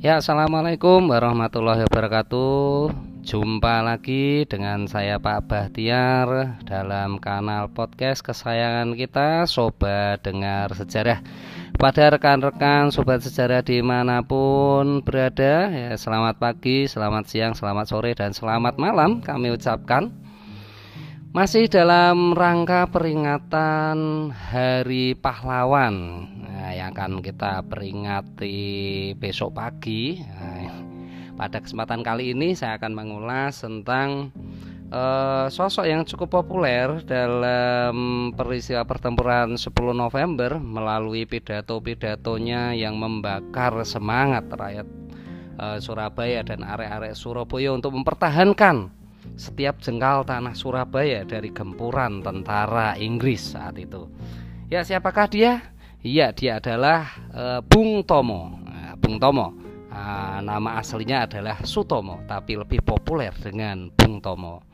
Ya, assalamualaikum warahmatullahi wabarakatuh. Jumpa lagi dengan saya Pak Bahtiar dalam kanal podcast kesayangan kita, Sobat Dengar Sejarah. Pada rekan-rekan Sobat Sejarah di mana pun berada, ya, selamat pagi, selamat siang, selamat sore, dan selamat malam kami ucapkan. Masih dalam rangka peringatan Hari Pahlawan akan kita peringati besok pagi. Pada kesempatan kali ini saya akan mengulas tentang uh, sosok yang cukup populer dalam peristiwa pertempuran 10 November melalui pidato-pidatonya yang membakar semangat rakyat uh, Surabaya dan area-area Surabaya untuk mempertahankan setiap jengkal tanah Surabaya dari gempuran tentara Inggris saat itu. Ya, siapakah dia? Iya, dia adalah uh, Bung Tomo. Nah, Bung Tomo. Uh, nama aslinya adalah Sutomo, tapi lebih populer dengan Bung Tomo.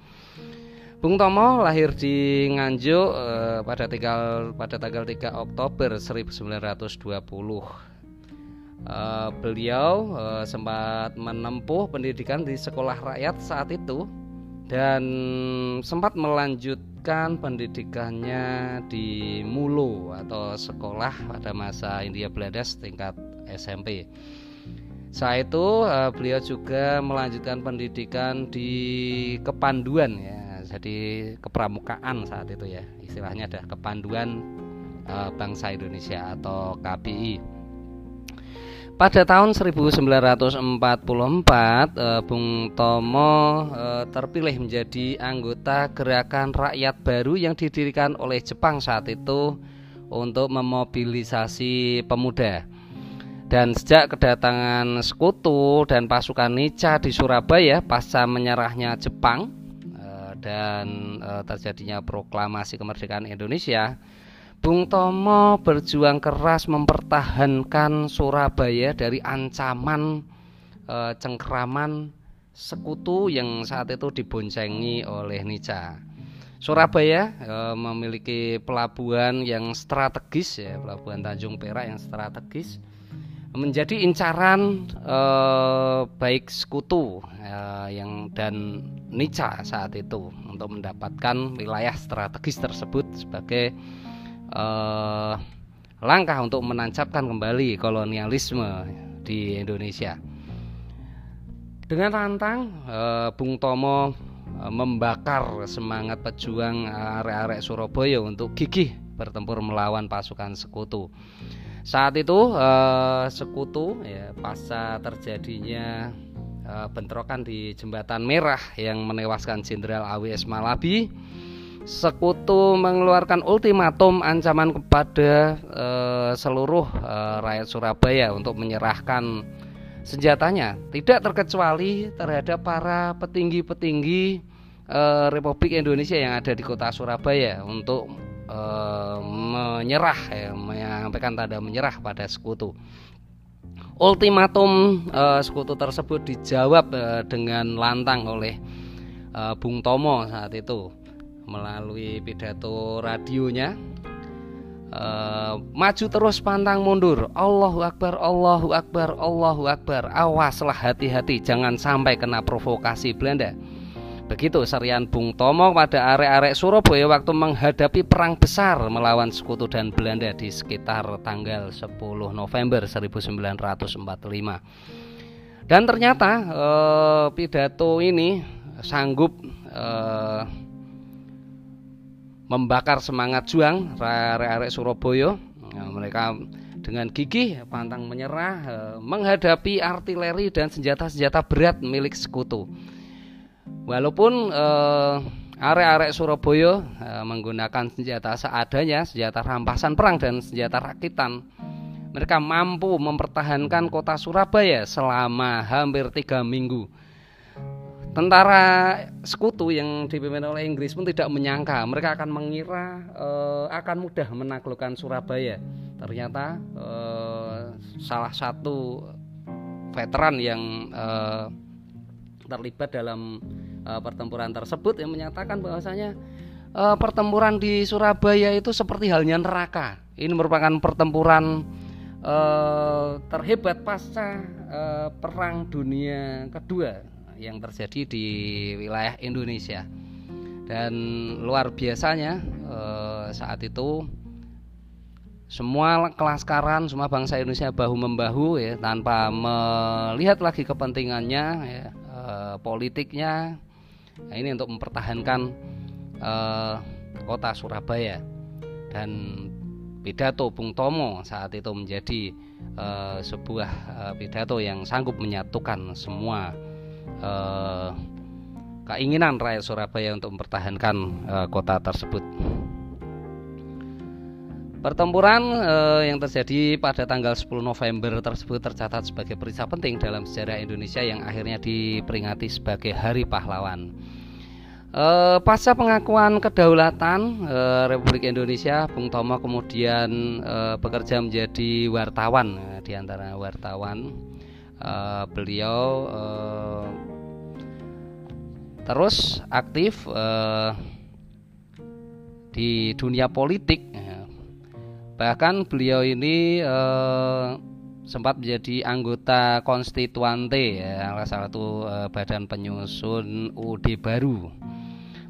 Bung Tomo lahir di Nganjuk uh, pada tanggal pada tanggal 3 Oktober 1920. Uh, beliau uh, sempat menempuh pendidikan di sekolah rakyat saat itu dan sempat melanjut melanjutkan pendidikannya di Mulu atau sekolah pada masa India Belanda setingkat SMP. Saat itu uh, beliau juga melanjutkan pendidikan di kepanduan ya, jadi kepramukaan saat itu ya. Istilahnya ada kepanduan uh, bangsa Indonesia atau KPI. Pada tahun 1944, eh, Bung Tomo eh, terpilih menjadi anggota gerakan rakyat baru yang didirikan oleh Jepang saat itu untuk memobilisasi pemuda. Dan sejak kedatangan sekutu dan pasukan Nica di Surabaya pasca menyerahnya Jepang eh, dan eh, terjadinya proklamasi kemerdekaan Indonesia, Bung Tomo berjuang keras mempertahankan Surabaya dari ancaman e, cengkraman sekutu yang saat itu diboncengi oleh Nica. Surabaya e, memiliki pelabuhan yang strategis ya, pelabuhan Tanjung Perak yang strategis menjadi incaran e, baik sekutu e, yang dan Nica saat itu untuk mendapatkan wilayah strategis tersebut sebagai uh, langkah untuk menancapkan kembali kolonialisme di Indonesia. Dengan rantang, uh, Bung Tomo uh, membakar semangat pejuang arek-arek Surabaya untuk gigih bertempur melawan pasukan sekutu. Saat itu uh, sekutu ya pasca terjadinya uh, bentrokan di Jembatan Merah yang menewaskan Jenderal AWS Malabi Sekutu mengeluarkan ultimatum ancaman kepada uh, seluruh uh, rakyat Surabaya untuk menyerahkan senjatanya, tidak terkecuali terhadap para petinggi-petinggi uh, Republik Indonesia yang ada di kota Surabaya untuk uh, menyerah, ya, menyampaikan tanda menyerah pada sekutu. Ultimatum uh, sekutu tersebut dijawab uh, dengan lantang oleh Bung Tomo saat itu melalui pidato radionya. Uh, maju terus pantang mundur. Allahu Akbar Allahu Akbar Allahu Akbar. Awaslah hati-hati jangan sampai kena provokasi Belanda. Begitu serian Bung Tomo pada arek-arek Surabaya waktu menghadapi perang besar melawan sekutu dan Belanda di sekitar tanggal 10 November 1945. Dan ternyata eh, pidato ini sanggup eh, membakar semangat juang arek-arek Surabaya. Nah, mereka dengan gigih pantang menyerah eh, menghadapi artileri dan senjata-senjata berat milik sekutu. Walaupun eh, arek-arek Surabaya eh, menggunakan senjata seadanya senjata rampasan perang dan senjata rakitan mereka mampu mempertahankan kota Surabaya selama hampir tiga minggu tentara sekutu yang dipimpin oleh Inggris pun tidak menyangka mereka akan mengira uh, akan mudah menaklukkan Surabaya. Ternyata uh, salah satu veteran yang uh, terlibat dalam uh, pertempuran tersebut yang menyatakan bahwasanya uh, pertempuran di Surabaya itu seperti halnya neraka. Ini merupakan pertempuran eh, terhebat pasca eh, Perang Dunia Kedua yang terjadi di wilayah Indonesia. Dan luar biasanya eh, saat itu semua kelaskaran semua bangsa Indonesia bahu membahu ya tanpa melihat lagi kepentingannya ya, eh, politiknya. Nah, ini untuk mempertahankan eh, kota Surabaya. Dan pidato Bung Tomo saat itu menjadi eh, sebuah pidato yang sanggup menyatukan semua eh, keinginan rakyat Surabaya untuk mempertahankan eh, kota tersebut. Pertempuran eh, yang terjadi pada tanggal 10 November tersebut tercatat sebagai peristiwa penting dalam sejarah Indonesia yang akhirnya diperingati sebagai Hari Pahlawan. Eh, pasca pengakuan kedaulatan eh, Republik Indonesia, Bung Tomo kemudian eh, bekerja menjadi wartawan. Di antara wartawan, eh, beliau eh, terus aktif eh, di dunia politik. Bahkan beliau ini eh, sempat menjadi anggota konstituante ya, salah satu eh, badan penyusun UD baru.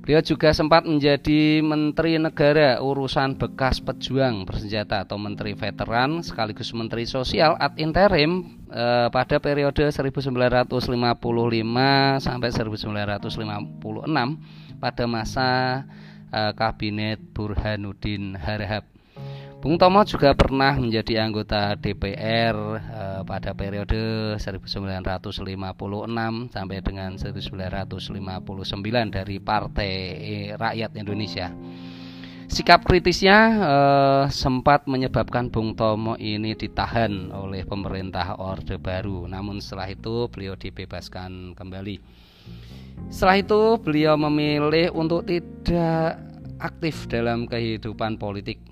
Beliau juga sempat menjadi Menteri Negara Urusan Bekas Pejuang Bersenjata atau Menteri Veteran sekaligus Menteri Sosial ad interim eh, pada periode 1955 sampai 1956 pada masa eh, Kabinet Burhanuddin Harahap. Bung Tomo juga pernah menjadi anggota DPR eh, pada periode 1956 sampai dengan 1959 dari Partai Rakyat Indonesia. Sikap kritisnya eh, sempat menyebabkan Bung Tomo ini ditahan oleh pemerintah Orde Baru. Namun setelah itu beliau dibebaskan kembali. Setelah itu beliau memilih untuk tidak aktif dalam kehidupan politik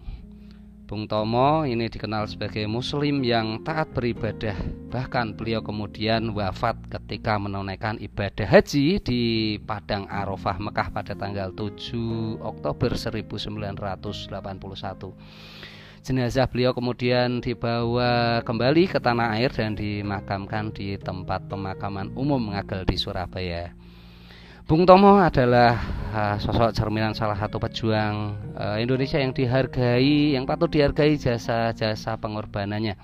Bung Tomo ini dikenal sebagai muslim yang taat beribadah. Bahkan beliau kemudian wafat ketika menunaikan ibadah haji di Padang Arafah Mekah pada tanggal 7 Oktober 1981 Jenazah beliau kemudian dibawa kembali ke tanah air dan dimakamkan di tempat pemakaman umum Ngagel di Surabaya Bung Tomo adalah uh, sosok cerminan salah satu pejuang uh, Indonesia yang dihargai, yang patut dihargai jasa-jasa pengorbanannya.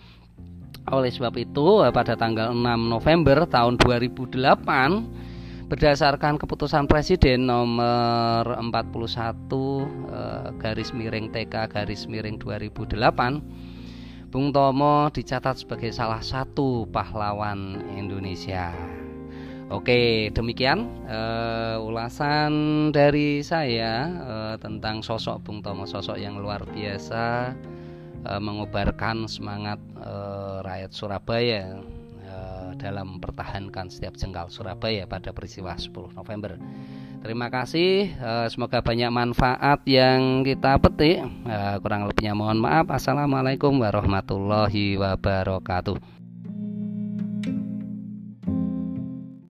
Oleh sebab itu, uh, pada tanggal 6 November tahun 2008 berdasarkan keputusan Presiden nomor 41 uh, garis miring TK garis miring 2008 Bung Tomo dicatat sebagai salah satu pahlawan Indonesia. Oke, demikian uh, ulasan dari saya uh, tentang sosok Bung Tomo, sosok yang luar biasa uh, mengobarkan semangat uh, rakyat Surabaya uh, dalam mempertahankan setiap jengkal Surabaya pada peristiwa 10 November. Terima kasih, uh, semoga banyak manfaat yang kita petik. Uh, kurang lebihnya mohon maaf. Assalamualaikum warahmatullahi wabarakatuh.